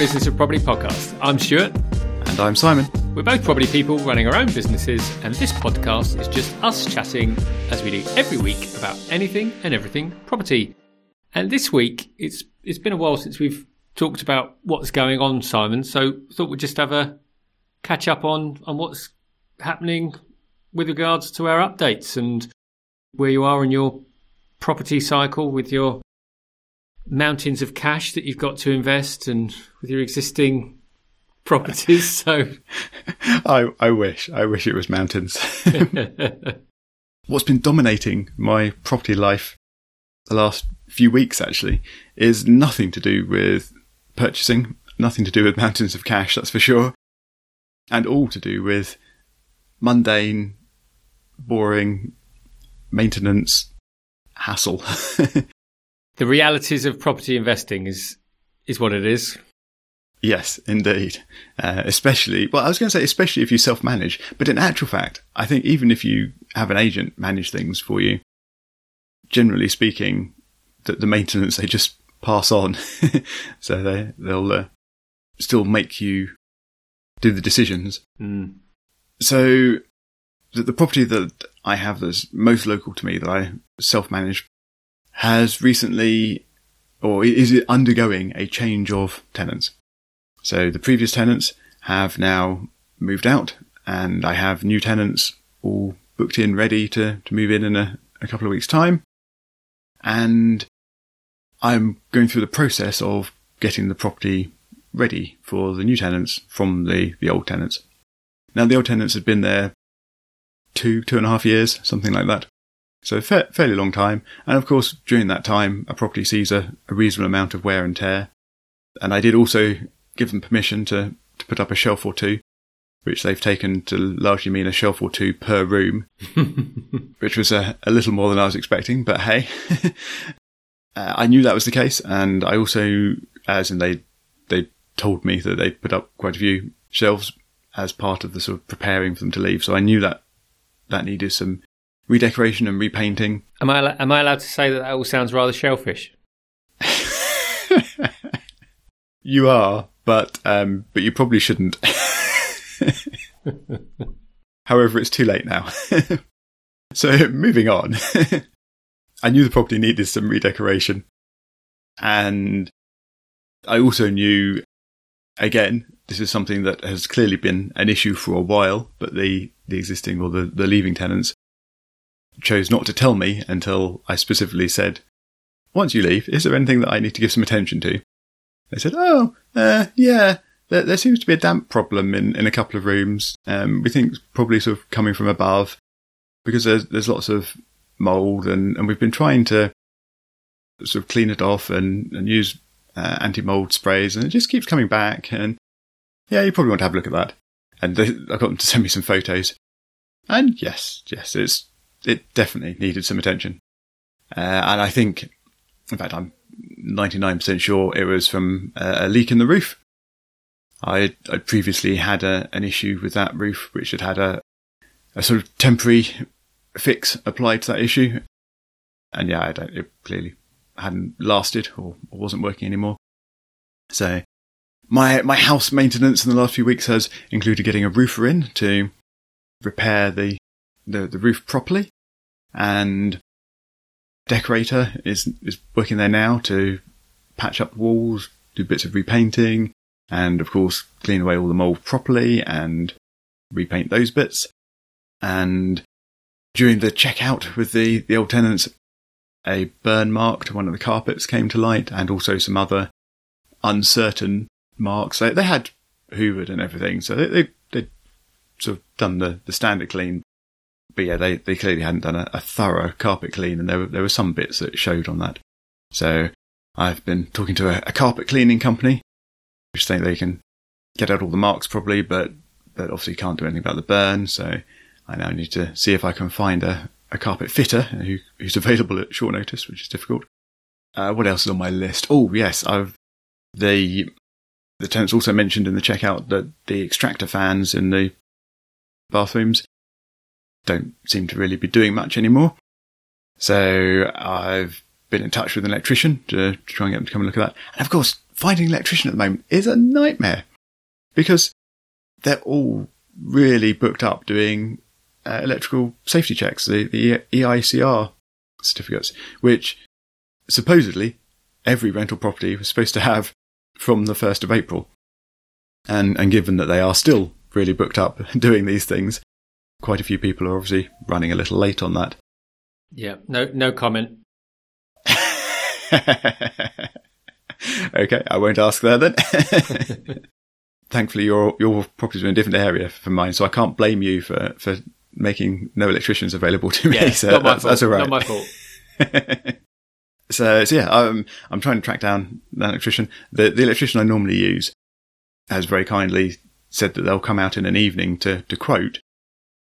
Business of Property podcast. I'm Stuart. And I'm Simon. We're both property people running our own businesses, and this podcast is just us chatting as we do every week about anything and everything property. And this week, it's it's been a while since we've talked about what's going on, Simon. So thought we'd just have a catch up on on what's happening with regards to our updates and where you are in your property cycle with your mountains of cash that you've got to invest and with your existing properties. So I, I wish, I wish it was mountains. What's been dominating my property life the last few weeks actually is nothing to do with purchasing, nothing to do with mountains of cash, that's for sure, and all to do with mundane, boring maintenance hassle. the realities of property investing is is what it is. Yes, indeed. Uh, especially, well, I was going to say, especially if you self manage, but in actual fact, I think even if you have an agent manage things for you, generally speaking, that the maintenance they just pass on, so they they'll uh, still make you do the decisions. Mm. So the, the property that I have that's most local to me that I self manage has recently or is it undergoing a change of tenants. So the previous tenants have now moved out and I have new tenants all booked in ready to, to move in in a, a couple of weeks time. And I'm going through the process of getting the property ready for the new tenants from the, the old tenants. Now the old tenants had been there two, two and a half years, something like that. So fa- fairly long time. And of course, during that time, a property sees a, a reasonable amount of wear and tear. And I did also give them permission to, to put up a shelf or two, which they've taken to largely mean a shelf or two per room, which was a, a little more than I was expecting, but hey. uh, I knew that was the case. And I also, as in they, they told me that they put up quite a few shelves as part of the sort of preparing for them to leave. So I knew that that needed some redecoration and repainting. Am I am I allowed to say that that all sounds rather shellfish? you are, but um, but you probably shouldn't. However, it's too late now. so moving on, I knew the property needed some redecoration, and I also knew, again, this is something that has clearly been an issue for a while, but the the existing or the, the leaving tenants chose not to tell me until I specifically said, once you leave, is there anything that I need to give some attention to? They said, oh, uh, yeah, there, there, seems to be a damp problem in, in a couple of rooms. Um, we think it's probably sort of coming from above because there's, there's lots of mold and, and we've been trying to sort of clean it off and, and use uh, anti-mold sprays and it just keeps coming back. And yeah, you probably want to have a look at that. And they, I got them to send me some photos. And yes, yes, it's it definitely needed some attention. Uh, and I think, in fact, I'm 99% sure it was from a, a leak in the roof. I had previously had a, an issue with that roof, which had had a, a sort of temporary fix applied to that issue. And yeah, it clearly hadn't lasted or, or wasn't working anymore. So my, my house maintenance in the last few weeks has included getting a roofer in to repair the the, the roof properly. And decorator is, is working there now to patch up walls, do bits of repainting, and of course clean away all the mold properly and repaint those bits. And during the checkout with the, the old tenants, a burn mark to one of the carpets came to light and also some other uncertain marks. They, they had hoovered and everything, so they, they, they'd sort of done the, the standard clean, but yeah, they, they clearly hadn't done a, a thorough carpet clean, and there were, there were some bits that showed on that. So I've been talking to a, a carpet cleaning company, which think they can get out all the marks probably, but, but obviously can't do anything about the burn. So I now need to see if I can find a, a carpet fitter who, who's available at short notice, which is difficult. Uh, what else is on my list? Oh, yes, I've, the, the tenants also mentioned in the checkout that the extractor fans in the bathrooms don't seem to really be doing much anymore. So I've been in touch with an electrician to, to try and get them to come and look at that. And of course, finding an electrician at the moment is a nightmare because they're all really booked up doing uh, electrical safety checks, the, the EICR certificates, which supposedly every rental property was supposed to have from the 1st of April. And, and given that they are still really booked up doing these things, quite a few people are obviously running a little late on that. Yeah, no, no comment. okay, I won't ask there then. Thankfully, your your property's in a different area from mine, so I can't blame you for, for making no electricians available to me. Yeah, so not my that's, fault. that's all right. Not my fault. so, so yeah, I'm I'm trying to track down an electrician. The the electrician I normally use has very kindly said that they'll come out in an evening to, to quote.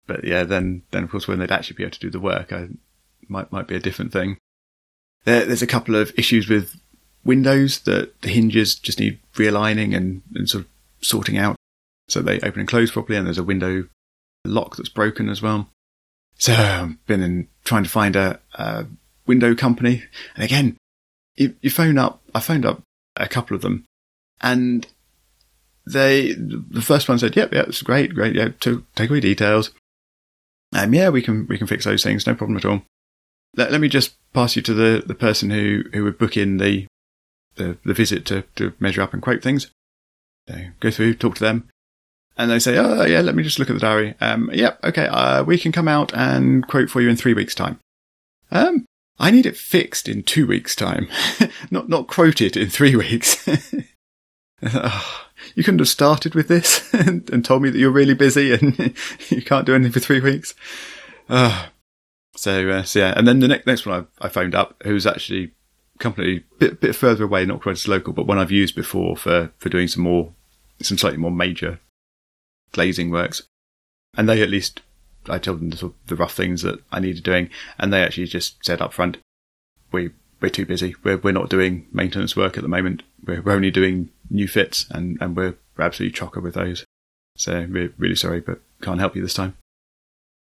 But yeah, then then of course when they'd actually be able to do the work, I might might be a different thing. There, there's a couple of issues with windows that the hinges just need realigning and, and sort of sorting out so they open and close properly. And there's a window lock that's broken as well. So I've been in, trying to find a, a window company. And again, you, you phone up, I phoned up a couple of them and they, the first one said, yep, yeah, it's great, great. Yeah, to, take away details. Um, yeah, we can, we can fix those things. No problem at all. Let, let me just pass you to the, the person who, who would book in the, the, the visit to, to measure up and quote things. So go through, talk to them. And they say, oh, yeah, let me just look at the diary. Um, yep, okay, uh, we can come out and quote for you in three weeks' time. Um, I need it fixed in two weeks' time, not not quoted in three weeks. oh, you couldn't have started with this and, and, told me that you're really busy and you can't do anything for three weeks. Uh, so, uh, so yeah, and then the next next one I, I phoned up, who's actually company a bit bit further away, not quite as local, but one I've used before for for doing some more some slightly more major glazing works. And they at least, I told them the, sort of the rough things that I needed doing, and they actually just said up front, we, we're too busy. We're, we're not doing maintenance work at the moment. We're, we're only doing new fits, and, and we're absolutely chocker with those. So we're really sorry, but can't help you this time.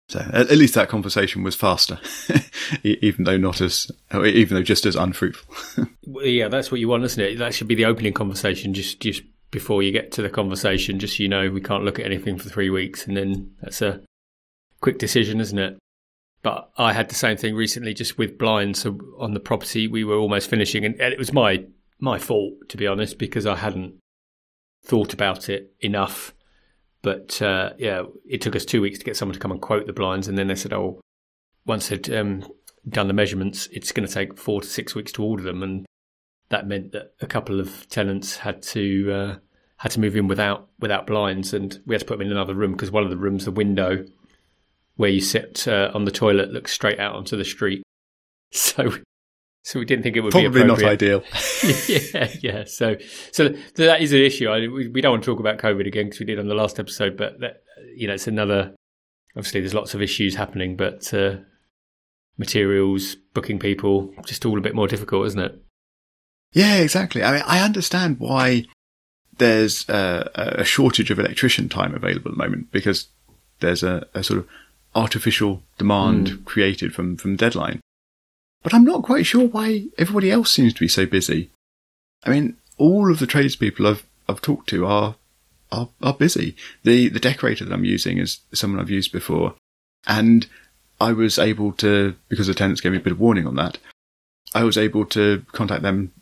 So at, least that conversation was faster, even though not as, even though just as unfruitful. yeah, that's what you want, isn't it? That should be the opening conversation. Just, just before you get to the conversation, just so you know we can't look at anything for three weeks, and then that's a quick decision, isn't it? But I had the same thing recently, just with blinds on the property. We were almost finishing, and it was my my fault to be honest, because I hadn't thought about it enough. But uh, yeah, it took us two weeks to get someone to come and quote the blinds, and then they said, "Oh, once they'd um, done the measurements, it's going to take four to six weeks to order them," and that meant that a couple of tenants had to uh, had to move in without without blinds, and we had to put them in another room because one of the rooms, the window where you sit uh, on the toilet, looks straight out onto the street. So, so we didn't think it would probably be not ideal. yeah, yeah. So, so that is an issue. I, we, we don't want to talk about COVID again because we did on the last episode, but that, you know, it's another. Obviously, there's lots of issues happening, but uh, materials, booking people, just all a bit more difficult, isn't it? Yeah, exactly. I mean, I understand why there's a, a shortage of electrician time available at the moment because there's a, a sort of artificial demand mm. created from, from deadline. But I'm not quite sure why everybody else seems to be so busy. I mean, all of the tradespeople I've I've talked to are are, are busy. The the decorator that I'm using is someone I've used before, and I was able to because the tenants gave me a bit of warning on that. I was able to contact them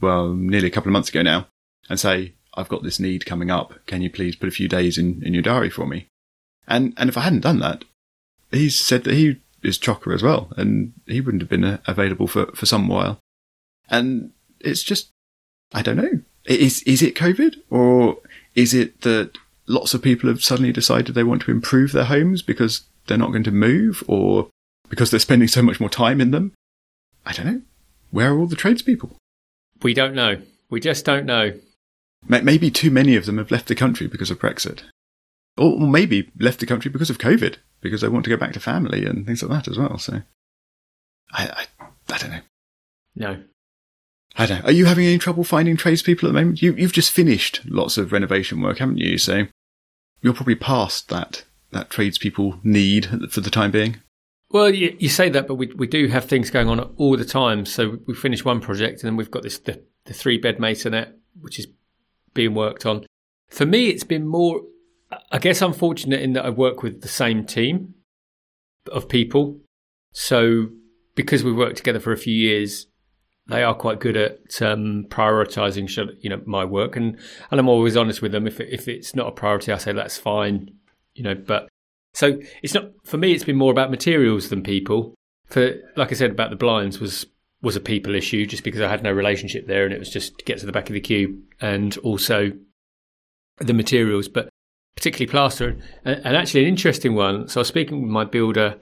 well, nearly a couple of months ago now, and say, I've got this need coming up. Can you please put a few days in, in your diary for me? And, and if I hadn't done that, he said that he is chocker as well, and he wouldn't have been uh, available for, for some while. And it's just, I don't know. Is, is it COVID or is it that lots of people have suddenly decided they want to improve their homes because they're not going to move or because they're spending so much more time in them? I don't know. Where are all the tradespeople? We don't know. We just don't know. Maybe too many of them have left the country because of Brexit. Or maybe left the country because of COVID, because they want to go back to family and things like that as well. So, I, I, I don't know. No. I don't know. Are you having any trouble finding tradespeople at the moment? You, you've just finished lots of renovation work, haven't you? So, you're probably past that, that tradespeople need for the time being. Well, you, you, say that, but we we do have things going on all the time. So we finish one project, and then we've got this the, the three bed maisonette which is being worked on. For me, it's been more. I guess I'm fortunate in that I work with the same team of people. So because we've worked together for a few years, they are quite good at um, prioritizing, you know, my work, and and I'm always honest with them. If if it's not a priority, I say that's fine, you know. But so it's not for me. It's been more about materials than people. For like I said about the blinds was was a people issue, just because I had no relationship there, and it was just to get to the back of the queue, and also the materials, but particularly plaster. And, and actually, an interesting one. So I was speaking with my builder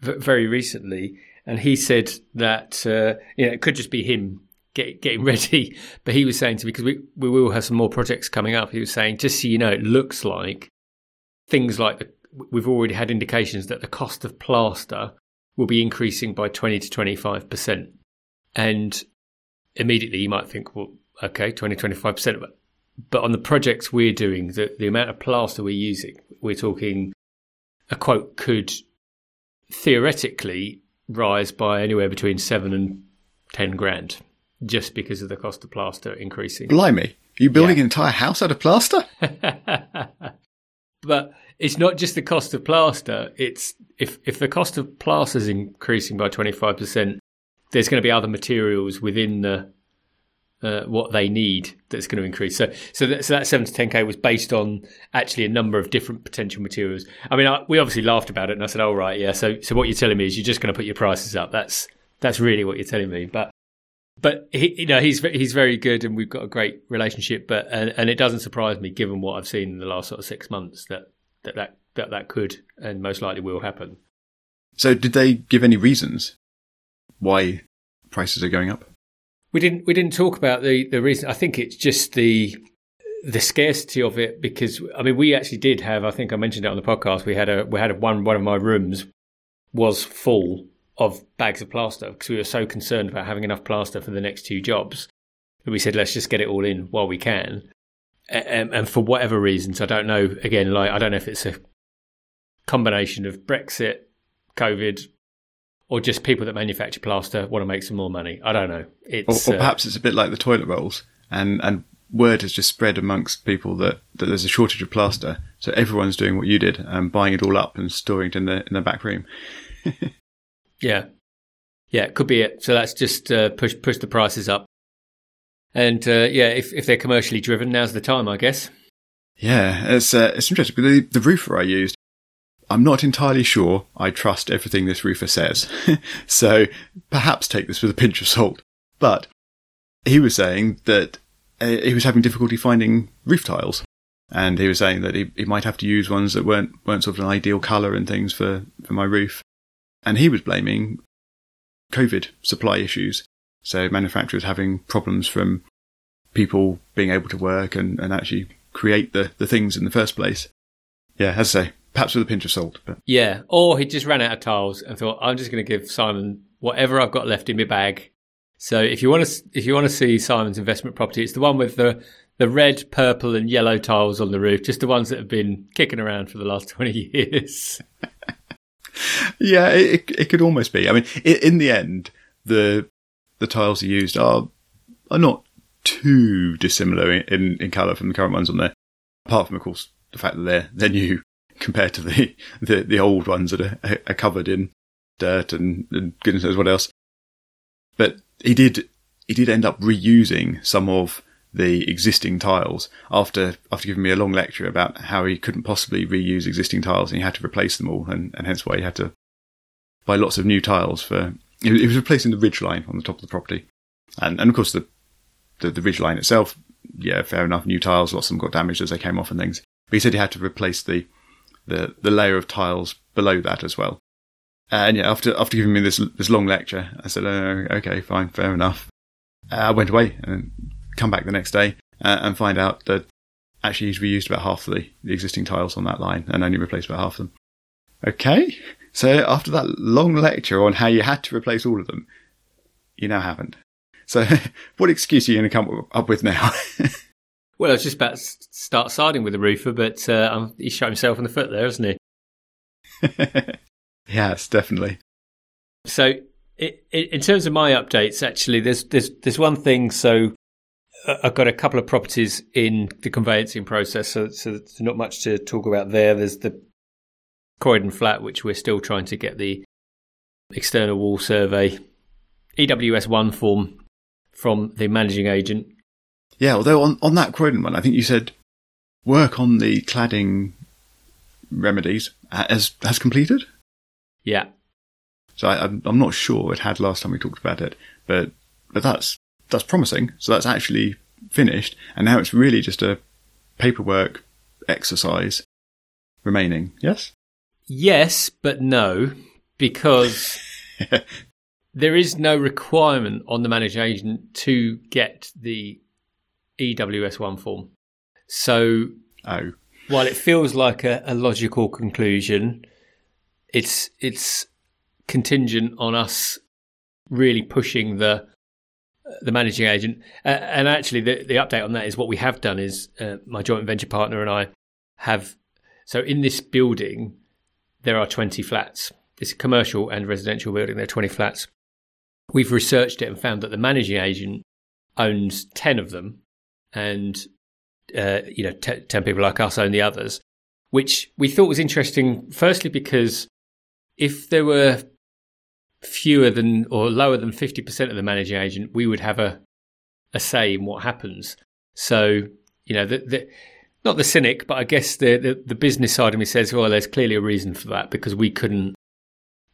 very recently, and he said that uh, you know it could just be him get, getting ready. But he was saying to me because we we will have some more projects coming up. He was saying just so you know, it looks like things like the, we've already had indications that the cost of plaster will be increasing by twenty to twenty five percent, and immediately you might think, well, okay, 20 25 percent. But on the projects we're doing, the, the amount of plaster we're using, we're talking a quote could theoretically rise by anywhere between seven and ten grand just because of the cost of plaster increasing. Blimey. Are you building yeah. an entire house out of plaster? but it's not just the cost of plaster. It's if if the cost of plaster is increasing by twenty five percent, there's going to be other materials within the uh, what they need that's going to increase. So, so that, so that seven to ten k was based on actually a number of different potential materials. I mean, I, we obviously laughed about it, and I said, "Oh right, yeah." So, so what you're telling me is you're just going to put your prices up. That's that's really what you're telling me. But, but he, you know, he's he's very good, and we've got a great relationship. But and, and it doesn't surprise me, given what I've seen in the last sort of six months, that that that that, that could and most likely will happen. So, did they give any reasons why prices are going up? We didn't we didn't talk about the the reason. I think it's just the the scarcity of it because I mean we actually did have. I think I mentioned it on the podcast. We had a we had a, one one of my rooms was full of bags of plaster because we were so concerned about having enough plaster for the next two jobs that we said let's just get it all in while we can. And, um, and for whatever reasons, I don't know. Again, like I don't know if it's a combination of Brexit, COVID, or just people that manufacture plaster want to make some more money. I don't know. It's, or, or uh, perhaps it's a bit like the toilet rolls, and and word has just spread amongst people that, that there's a shortage of plaster, so everyone's doing what you did and buying it all up and storing it in the in the back room. yeah, yeah, it could be it. So that's just uh, push push the prices up, and uh, yeah, if if they're commercially driven, now's the time, I guess. Yeah, it's uh, it's interesting. The, the roofer I used I'm not entirely sure I trust everything this roofer says. so perhaps take this with a pinch of salt. But he was saying that uh, he was having difficulty finding roof tiles. And he was saying that he, he might have to use ones that weren't, weren't sort of an ideal colour and things for, for my roof. And he was blaming COVID supply issues. So manufacturers having problems from people being able to work and, and actually create the, the things in the first place. Yeah, as I say, perhaps with a pinch of salt. But. Yeah, or he just ran out of tiles and thought, I'm just going to give Simon whatever I've got left in my bag. So if you want to, if you want to see Simon's investment property, it's the one with the the red, purple, and yellow tiles on the roof, just the ones that have been kicking around for the last twenty years. yeah, it, it could almost be. I mean, in the end, the the tiles he used are are not too dissimilar in, in colour from the current ones on there. Apart from, of course, the fact that they're they're new compared to the, the, the old ones that are, are covered in dirt and, and goodness knows what else. But he did he did end up reusing some of the existing tiles after after giving me a long lecture about how he couldn't possibly reuse existing tiles and he had to replace them all and, and hence why he had to buy lots of new tiles for he was replacing the ridge line on the top of the property and and of course the the, the ridge line itself yeah fair enough new tiles lots of them got damaged as they came off and things but he said he had to replace the the, the layer of tiles below that as well. And yeah, after after giving me this this long lecture, I said, oh, "Okay, fine, fair enough." Uh, I went away and come back the next day uh, and find out that actually he's reused about half the, the existing tiles on that line and only replaced about half of them. Okay, so after that long lecture on how you had to replace all of them, you now haven't. So, what excuse are you going to come up with now? Well, I was just about to start siding with the roofer, but uh, he shot himself in the foot there, hasn't he? yes, definitely. So, it, it, in terms of my updates, actually, there's there's there's one thing. So, I've got a couple of properties in the conveyancing process, so, so there's not much to talk about there. There's the Croydon flat, which we're still trying to get the external wall survey, EWS one form from the managing agent. Yeah, although on, on that Croydon one, I think you said work on the cladding remedies has has completed. Yeah. So I, I'm I'm not sure it had last time we talked about it, but but that's that's promising. So that's actually finished, and now it's really just a paperwork exercise remaining. Yes. Yes, but no, because there is no requirement on the managing agent to get the EWS1 form. So, oh. while it feels like a, a logical conclusion, it's it's contingent on us really pushing the the managing agent. Uh, and actually, the, the update on that is what we have done is uh, my joint venture partner and I have. So in this building, there are 20 flats. It's a commercial and residential building. There are 20 flats. We've researched it and found that the managing agent owns 10 of them, and uh, you know, t- 10 people like us own the others, which we thought was interesting. Firstly, because if there were fewer than or lower than 50% of the managing agent, we would have a, a say in what happens. So, you know, the, the, not the cynic, but I guess the, the, the business side of me says, well, there's clearly a reason for that because we couldn't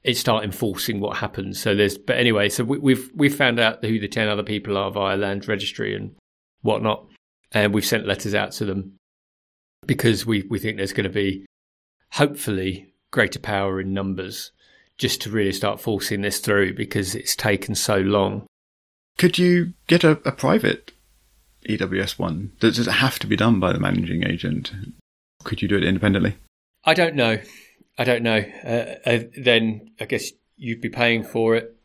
it start enforcing what happens. So there's, but anyway, so we, we've we've found out who the ten other people are via land registry and whatnot, and we've sent letters out to them because we we think there's going to be hopefully greater power in numbers just to really start forcing this through because it's taken so long. Could you get a, a private EWS one? Does it have to be done by the managing agent? Could you do it independently? I don't know. I don't know. Uh, uh, then I guess you'd be paying for it.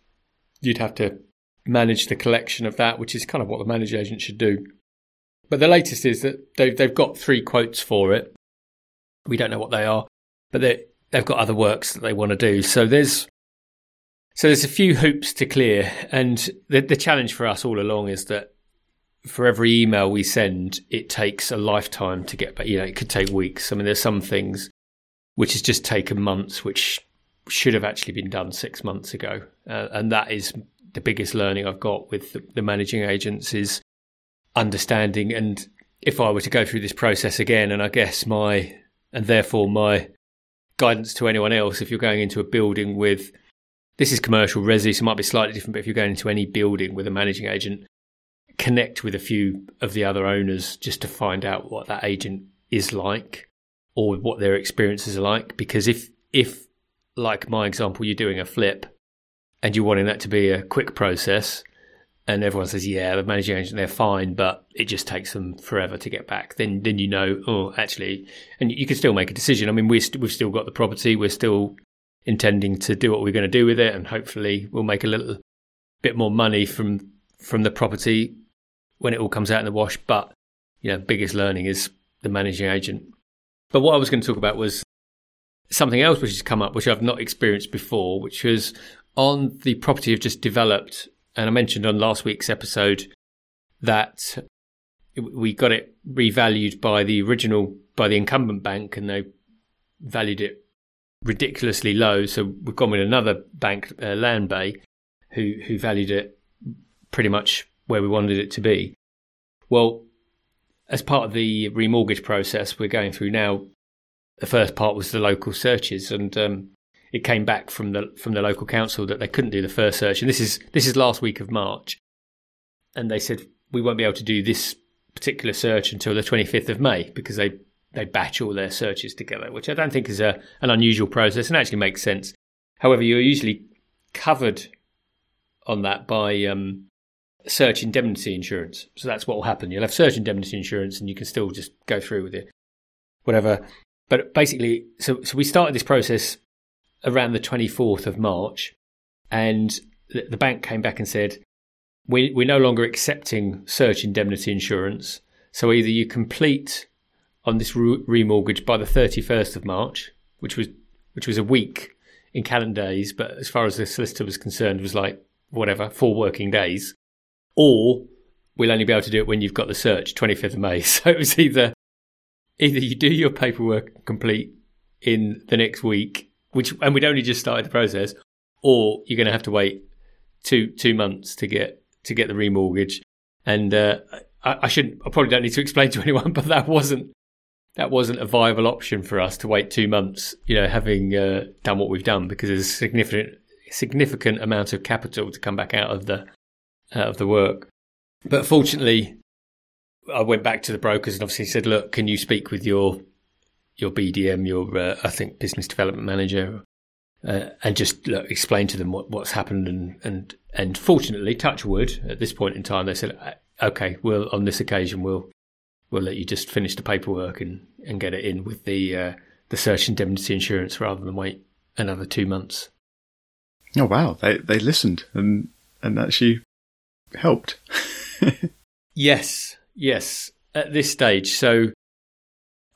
You'd have to manage the collection of that, which is kind of what the managing agent should do. But the latest is that they've they've got three quotes for it. We don't know what they are, but they they've got other works that they want to do. So there's so there's a few hoops to clear, and the the challenge for us all along is that for every email we send, it takes a lifetime to get back. You know, it could take weeks. I mean, there's some things which has just taken months, which should have actually been done six months ago, uh, and that is the biggest learning I've got with the, the managing agents is understanding and if I were to go through this process again, and I guess my and therefore my guidance to anyone else if you're going into a building with this is commercial resi, so it might be slightly different, but if you're going into any building with a managing agent, connect with a few of the other owners just to find out what that agent is like or what their experiences are like. Because if if like my example, you're doing a flip and you're wanting that to be a quick process, and everyone says, yeah, the managing agent, they're fine, but it just takes them forever to get back. Then, then you know, oh, actually, and you can still make a decision. I mean, we st- we've still got the property. We're still intending to do what we're going to do with it, and hopefully, we'll make a little bit more money from from the property when it all comes out in the wash. But you know, biggest learning is the managing agent. But what I was going to talk about was something else which has come up, which I've not experienced before, which was on the property I've just developed and I mentioned on last week's episode that we got it revalued by the original by the incumbent bank, and they valued it ridiculously low. So we've gone with another bank, uh, Landbay, who who valued it pretty much where we wanted it to be. Well, as part of the remortgage process we're going through now, the first part was the local searches, and um, it came back from the from the local council that they couldn't do the first search, and this is this is last week of March, and they said we won't be able to do this particular search until the 25th of May because they they batch all their searches together, which I don't think is a an unusual process and actually makes sense. However, you're usually covered on that by um, search indemnity insurance, so that's what will happen. You'll have search indemnity insurance, and you can still just go through with it, whatever. But basically, so so we started this process around the 24th of March, and the bank came back and said, we, We're no longer accepting search indemnity insurance. So either you complete on this remortgage by the 31st of March, which was which was a week in calendar days, but as far as the solicitor was concerned, was like whatever four working days, or we'll only be able to do it when you've got the search 25th of May. So it was either either you do your paperwork complete in the next week, which and we'd only just started the process, or you're going to have to wait two two months to get to get the remortgage. And uh, I, I shouldn't. I probably don't need to explain to anyone, but that wasn't that wasn't a viable option for us to wait two months. You know, having uh, done what we've done because there's a significant significant amount of capital to come back out of the out of the work. But fortunately, I went back to the brokers and obviously said, "Look, can you speak with your your BDM, your uh, I think business development manager, uh, and just look, explain to them what, what's happened?" And and and fortunately, touch wood, at this point in time, they said, uh, "Okay, well, on this occasion, we'll we'll let you just finish the paperwork and, and get it in with the uh, the search indemnity insurance rather than wait another two months." Oh wow, they they listened and and actually helped. yes, yes. At this stage, so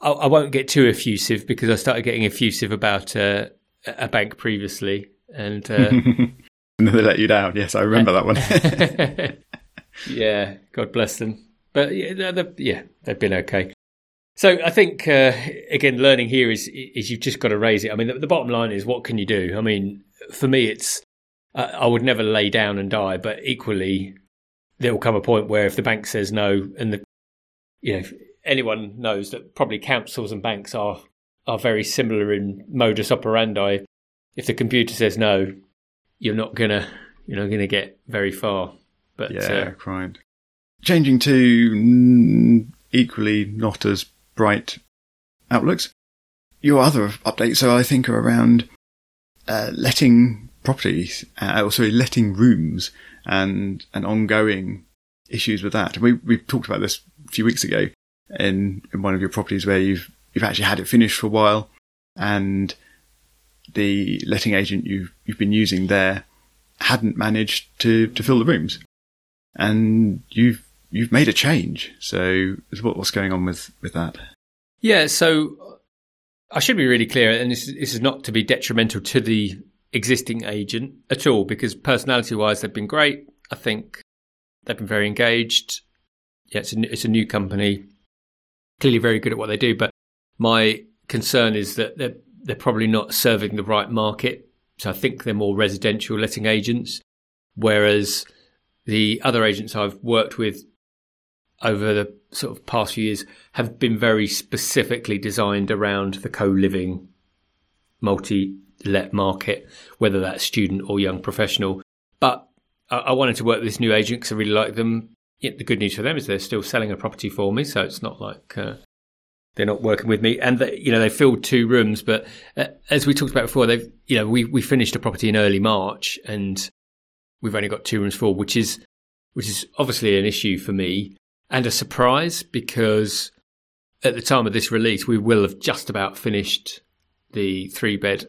I, I, won't get too effusive because I started getting effusive about uh, a bank previously, and uh, and they let you down. Yes, I remember that one. yeah, God bless them. But yeah, they're, yeah, they've been okay. So I think uh, again, learning here is is you've just got to raise it. I mean, the, the, bottom line is what can you do? I mean, for me, it's I would never lay down and die, but equally, there will come a point where if the bank says no, and the you know anyone knows that probably councils and banks are are very similar in modus operandi. If the computer says no, you're not gonna you're not gonna get very far. But yeah, uh, Changing to equally not as bright outlooks. Your other updates, so I think, are around uh, letting properties, uh, or sorry, letting rooms and and ongoing issues with that. We we talked about this a few weeks ago in in one of your properties where you've you've actually had it finished for a while, and the letting agent you you've been using there hadn't managed to to fill the rooms, and you've you've made a change. So what, what's going on with with that? Yeah, so I should be really clear, and this, this is not to be detrimental to the existing agent at all because personality wise they've been great. I think they've been very engaged. Yeah, it's a, it's a new company, clearly very good at what they do. But my concern is that they're, they're probably not serving the right market. So I think they're more residential letting agents, whereas the other agents I've worked with over the sort of past few years have been very specifically designed around the co-living multi let market, whether that's student or young professional. But I, I wanted to work with this new agent because I really like them. Yeah, the good news for them is they're still selling a property for me, so it's not like uh, they're not working with me. And you know they filled two rooms, but uh, as we talked about before, they've you know we we finished a property in early March, and we've only got two rooms full, which is which is obviously an issue for me and a surprise because at the time of this release, we will have just about finished the three bed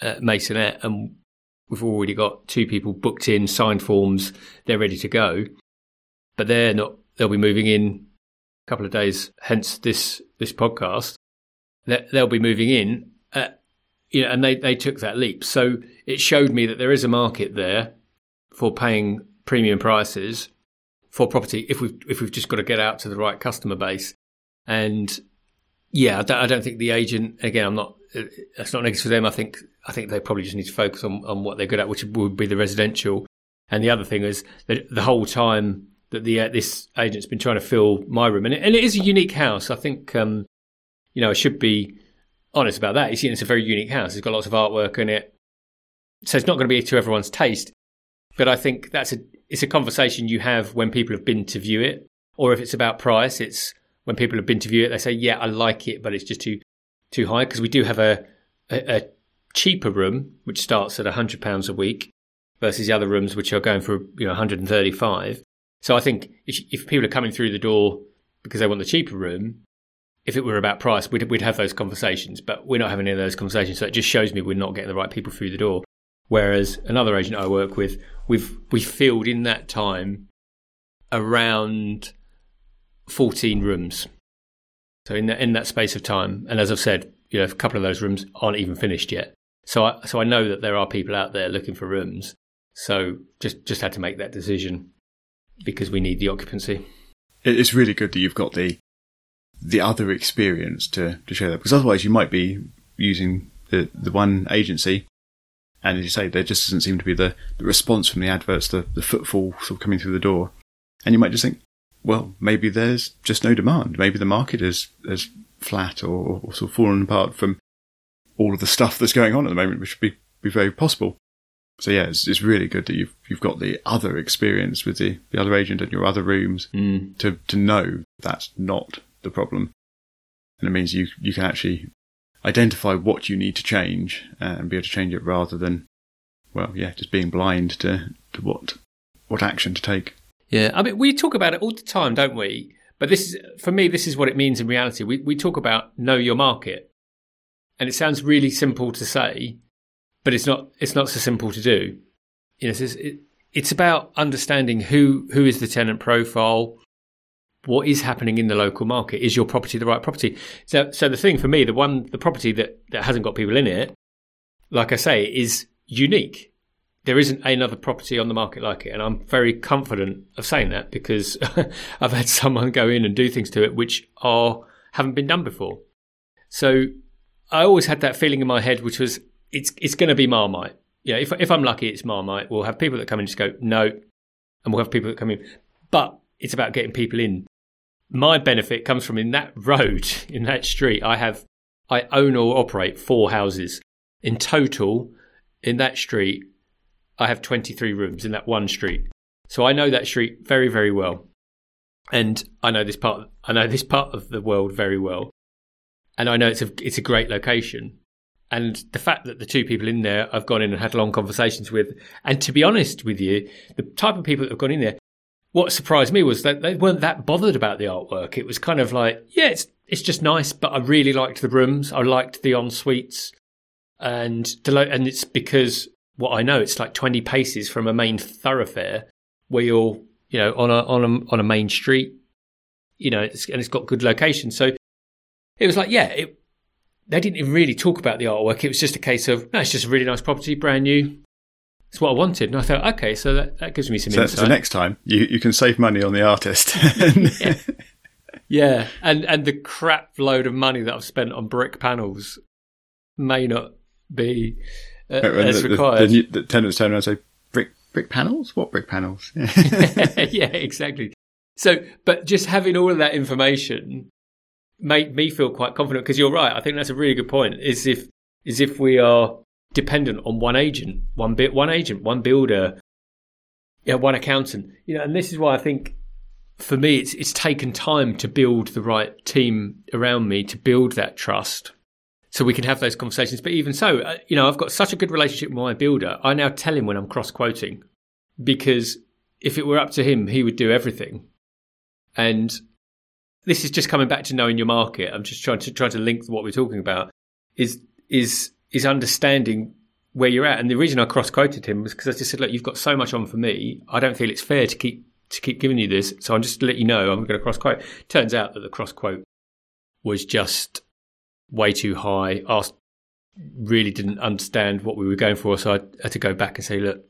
uh, Maisonette, and we've already got two people booked in, signed forms, they're ready to go. But they're not. They'll be moving in a couple of days. Hence this this podcast. They'll be moving in, uh, you know, and they they took that leap. So it showed me that there is a market there for paying premium prices for property if we've if we've just got to get out to the right customer base. And yeah, I don't, I don't think the agent. Again, I'm not. That's not negative for them. I think I think they probably just need to focus on, on what they're good at, which would be the residential. And the other thing is that the whole time that the uh, this agent's been trying to fill my room, and it, and it is a unique house. I think um, you know I should be honest about that. It's, it's a very unique house. It's got lots of artwork in it, so it's not going to be to everyone's taste. But I think that's a it's a conversation you have when people have been to view it, or if it's about price, it's when people have been to view it. They say, "Yeah, I like it, but it's just too too high." Because we do have a, a, a cheaper room, which starts at £100 a week, versus the other rooms, which are going for you know 135 So I think if, if people are coming through the door because they want the cheaper room, if it were about price, we'd, we'd have those conversations. But we're not having any of those conversations. So it just shows me we're not getting the right people through the door. Whereas another agent I work with, we've we filled in that time around 14 rooms. So in that, in that space of time, and as I've said, you know, a couple of those rooms aren't even finished yet. So I, so I know that there are people out there looking for rooms. So just, just had to make that decision. Because we need the occupancy. It's really good that you've got the the other experience to, to show that because otherwise you might be using the, the one agency and as you say, there just doesn't seem to be the, the response from the adverts, the, the footfall sort of coming through the door. And you might just think, well, maybe there's just no demand. Maybe the market is, is flat or, or sort of fallen apart from all of the stuff that's going on at the moment, which would be, be very possible. So yeah, it's, it's really good that you've you've got the other experience with the, the other agent and your other rooms Mm. to to know that's not the problem, and it means you you can actually identify what you need to change and be able to change it rather than well yeah just being blind to to what what action to take. Yeah, I mean, we talk about it all the time, don't we? But this is, for me, this is what it means in reality. We we talk about know your market, and it sounds really simple to say, but it's not. It's not so simple to do. You know, it's, it, it's about understanding who who is the tenant profile, what is happening in the local market. Is your property the right property? So, so the thing for me, the one, the property that that hasn't got people in it, like I say, is unique there isn't another property on the market like it. And I'm very confident of saying that because I've had someone go in and do things to it which are haven't been done before. So I always had that feeling in my head, which was it's it's going to be Marmite. Yeah, if if I'm lucky, it's Marmite. We'll have people that come in and just go no, and we'll have people that come in. But it's about getting people in. My benefit comes from in that road, in that street. I have I own or operate four houses in total in that street. I have 23 rooms in that one street. So I know that street very, very well. And I know this part I know this part of the world very well. And I know it's a it's a great location. And the fact that the two people in there I've gone in and had long conversations with, and to be honest with you, the type of people that have gone in there, what surprised me was that they weren't that bothered about the artwork. It was kind of like, yeah, it's it's just nice, but I really liked the rooms. I liked the en suites, and the lo- and it's because what I know, it's like 20 paces from a main thoroughfare where you're, you know, on a on a on a main street, you know, it's, and it's got good location. So it was like, yeah, it, they didn't even really talk about the artwork. It was just a case of, no, it's just a really nice property, brand new. It's what I wanted, and I thought, okay, so that, that gives me some So, insight. so next time you, you can save money on the artist. yeah. yeah, and and the crap load of money that I've spent on brick panels may not be uh, as the, the, required. the, new- the tenants turn around and say, "Brick brick panels? What brick panels?" yeah, exactly. So, but just having all of that information made me feel quite confident because you're right. I think that's a really good point. Is if is if we are dependent on one agent, one bit, one agent, one builder, yeah, one accountant. You know, and this is why I think for me it's it's taken time to build the right team around me to build that trust. So we can have those conversations. But even so, uh, you know, I've got such a good relationship with my builder. I now tell him when I'm cross quoting because if it were up to him, he would do everything. And this is just coming back to knowing your market. I'm just trying to try to link what we're talking about is is is understanding where you're at. And the reason I cross quoted him was because I just said, look, you've got so much on for me. I don't feel it's fair to keep to keep giving you this. So I'm just to let you know I'm going to cross quote. Turns out that the cross quote was just way too high. Asked really didn't understand what we were going for, so I had to go back and say, look,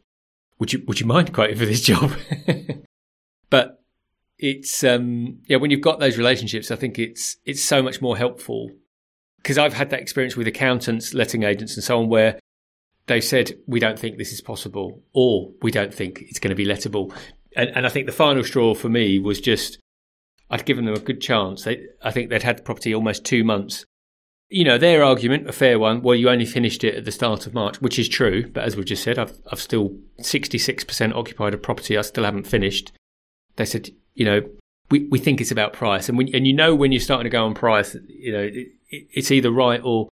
would you would you mind quoting for this job? but it's um yeah, when you've got those relationships, I think it's it's so much more helpful because I've had that experience with accountants, letting agents, and so on, where they've said we don't think this is possible, or we don't think it's going to be lettable, and, and I think the final straw for me was just I'd given them a good chance. They, I think they'd had the property almost two months. You know, their argument, a fair one, well, you only finished it at the start of March, which is true. But as we've just said, I've, I've still 66% occupied a property I still haven't finished. They said, you know, we, we think it's about price. And when, and you know, when you're starting to go on price, you know, it, it, it's either right or,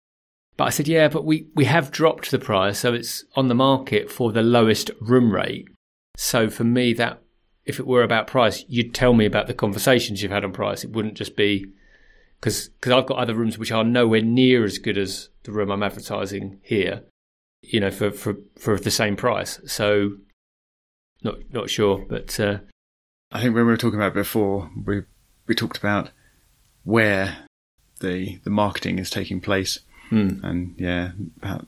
but I said, yeah, but we, we have dropped the price. So it's on the market for the lowest room rate. So for me, that if it were about price, you'd tell me about the conversations you've had on price. It wouldn't just be because because I've got other rooms which are nowhere near as good as the room I'm advertising here. You know, for for for the same price. So not not sure, but uh, I think when we were talking about before, we we talked about where the the marketing is taking place, hmm. and yeah, perhaps,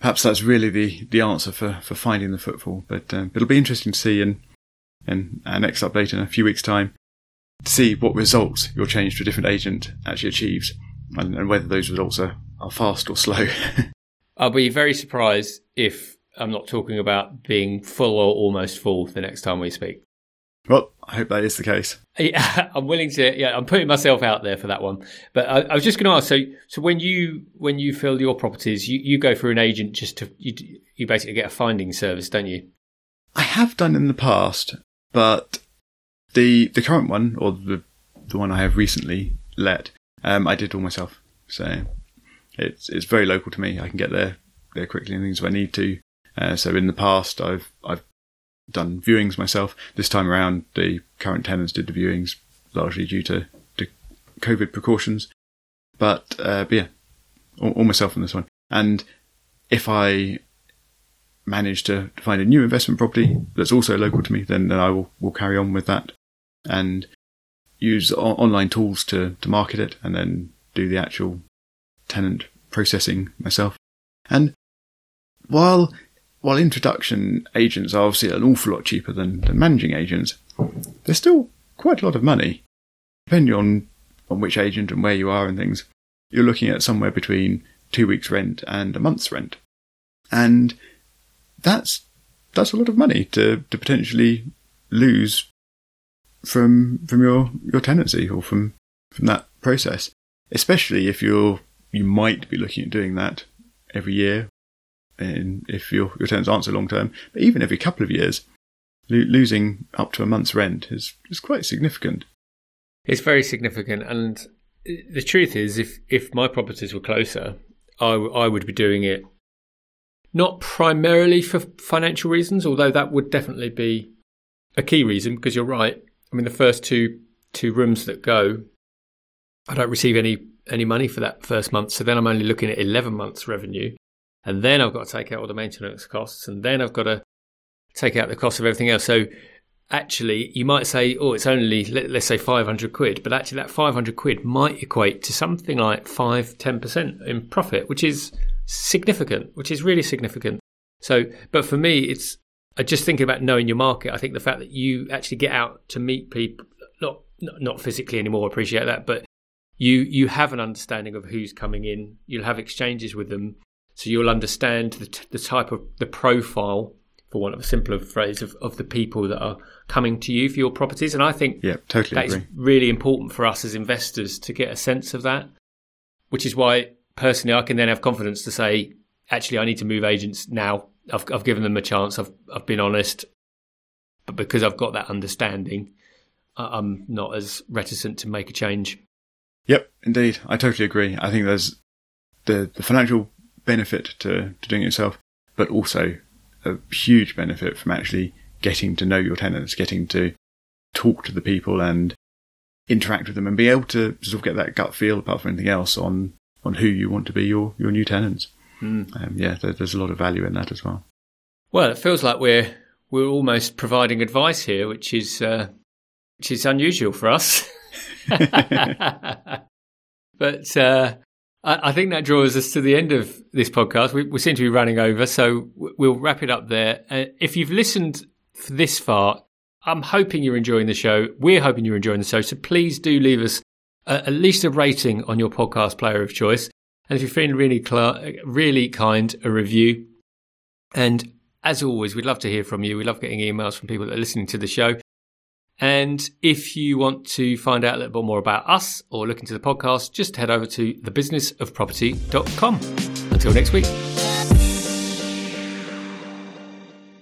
perhaps that's really the the answer for for finding the footfall. But um, it'll be interesting to see, and in our next update in a few weeks' time to see what results your change to a different agent actually achieves and, and whether those results are, are fast or slow. I'll be very surprised if I'm not talking about being full or almost full the next time we speak. Well, I hope that is the case. Yeah, I'm willing to. Yeah, I'm putting myself out there for that one. But I, I was just going to ask. So, so when you when you fill your properties, you, you go through an agent just to you, you basically get a finding service, don't you? I have done in the past, but the the current one or the the one I have recently let, um, I did all myself. So it's it's very local to me. I can get there there quickly and things if I need to. Uh, so in the past, I've I've done viewings myself. This time around, the current tenants did the viewings largely due to, to COVID precautions. But, uh, but yeah, all, all, myself on this one. And if I manage to find a new investment property that's also local to me, then, then I will, will carry on with that and use o- online tools to, to market it and then do the actual tenant processing myself. And while while introduction agents are obviously an awful lot cheaper than, than managing agents, they're still quite a lot of money. Depending on, on which agent and where you are and things, you're looking at somewhere between two weeks' rent and a month's rent. And that's that's a lot of money to, to potentially lose from from your, your tenancy or from, from that process. Especially if you're you might be looking at doing that every year in, if your, your tenants aren't so long term. But even every couple of years, lo- losing up to a month's rent is, is quite significant. It's very significant. And the truth is, if, if my properties were closer, I, w- I would be doing it not primarily for financial reasons, although that would definitely be a key reason because you're right. I mean, the first two two rooms that go, I don't receive any any money for that first month, so then I'm only looking at eleven months revenue and then I've got to take out all the maintenance costs, and then I've got to take out the cost of everything else. So actually, you might say, oh, it's only let, us say 500 quid, but actually that 500 quid might equate to something like 5 10% in profit, which is significant, which is really significant. So, but for me, it's just thinking about knowing your market. I think the fact that you actually get out to meet people, not not physically anymore, appreciate that, but you you have an understanding of who's coming in. You'll have exchanges with them. So you'll understand the, t- the type of the profile, for want of a simpler phrase, of, of the people that are coming to you for your properties. And I think yeah, totally that agree. is really important for us as investors to get a sense of that. Which is why personally I can then have confidence to say, actually, I need to move agents now. I've, I've given them a chance. I've I've been honest, but because I've got that understanding, I'm not as reticent to make a change. Yep, indeed, I totally agree. I think there's the the financial benefit to, to doing it yourself, but also a huge benefit from actually getting to know your tenants, getting to talk to the people and interact with them and be able to sort of get that gut feel apart from anything else on, on who you want to be your, your new tenants. Mm. Um, yeah, there, there's a lot of value in that as well. Well, it feels like we're we're almost providing advice here, which is uh, which is unusual for us. but uh, I think that draws us to the end of this podcast. We, we seem to be running over, so we'll wrap it up there. Uh, if you've listened this far, I'm hoping you're enjoying the show. We're hoping you're enjoying the show. So please do leave us at least a rating on your podcast player of choice. And if you're feeling really, cl- really kind, a review. And as always, we'd love to hear from you. We love getting emails from people that are listening to the show. And if you want to find out a little bit more about us or look into the podcast, just head over to thebusinessofproperty.com. Until next week.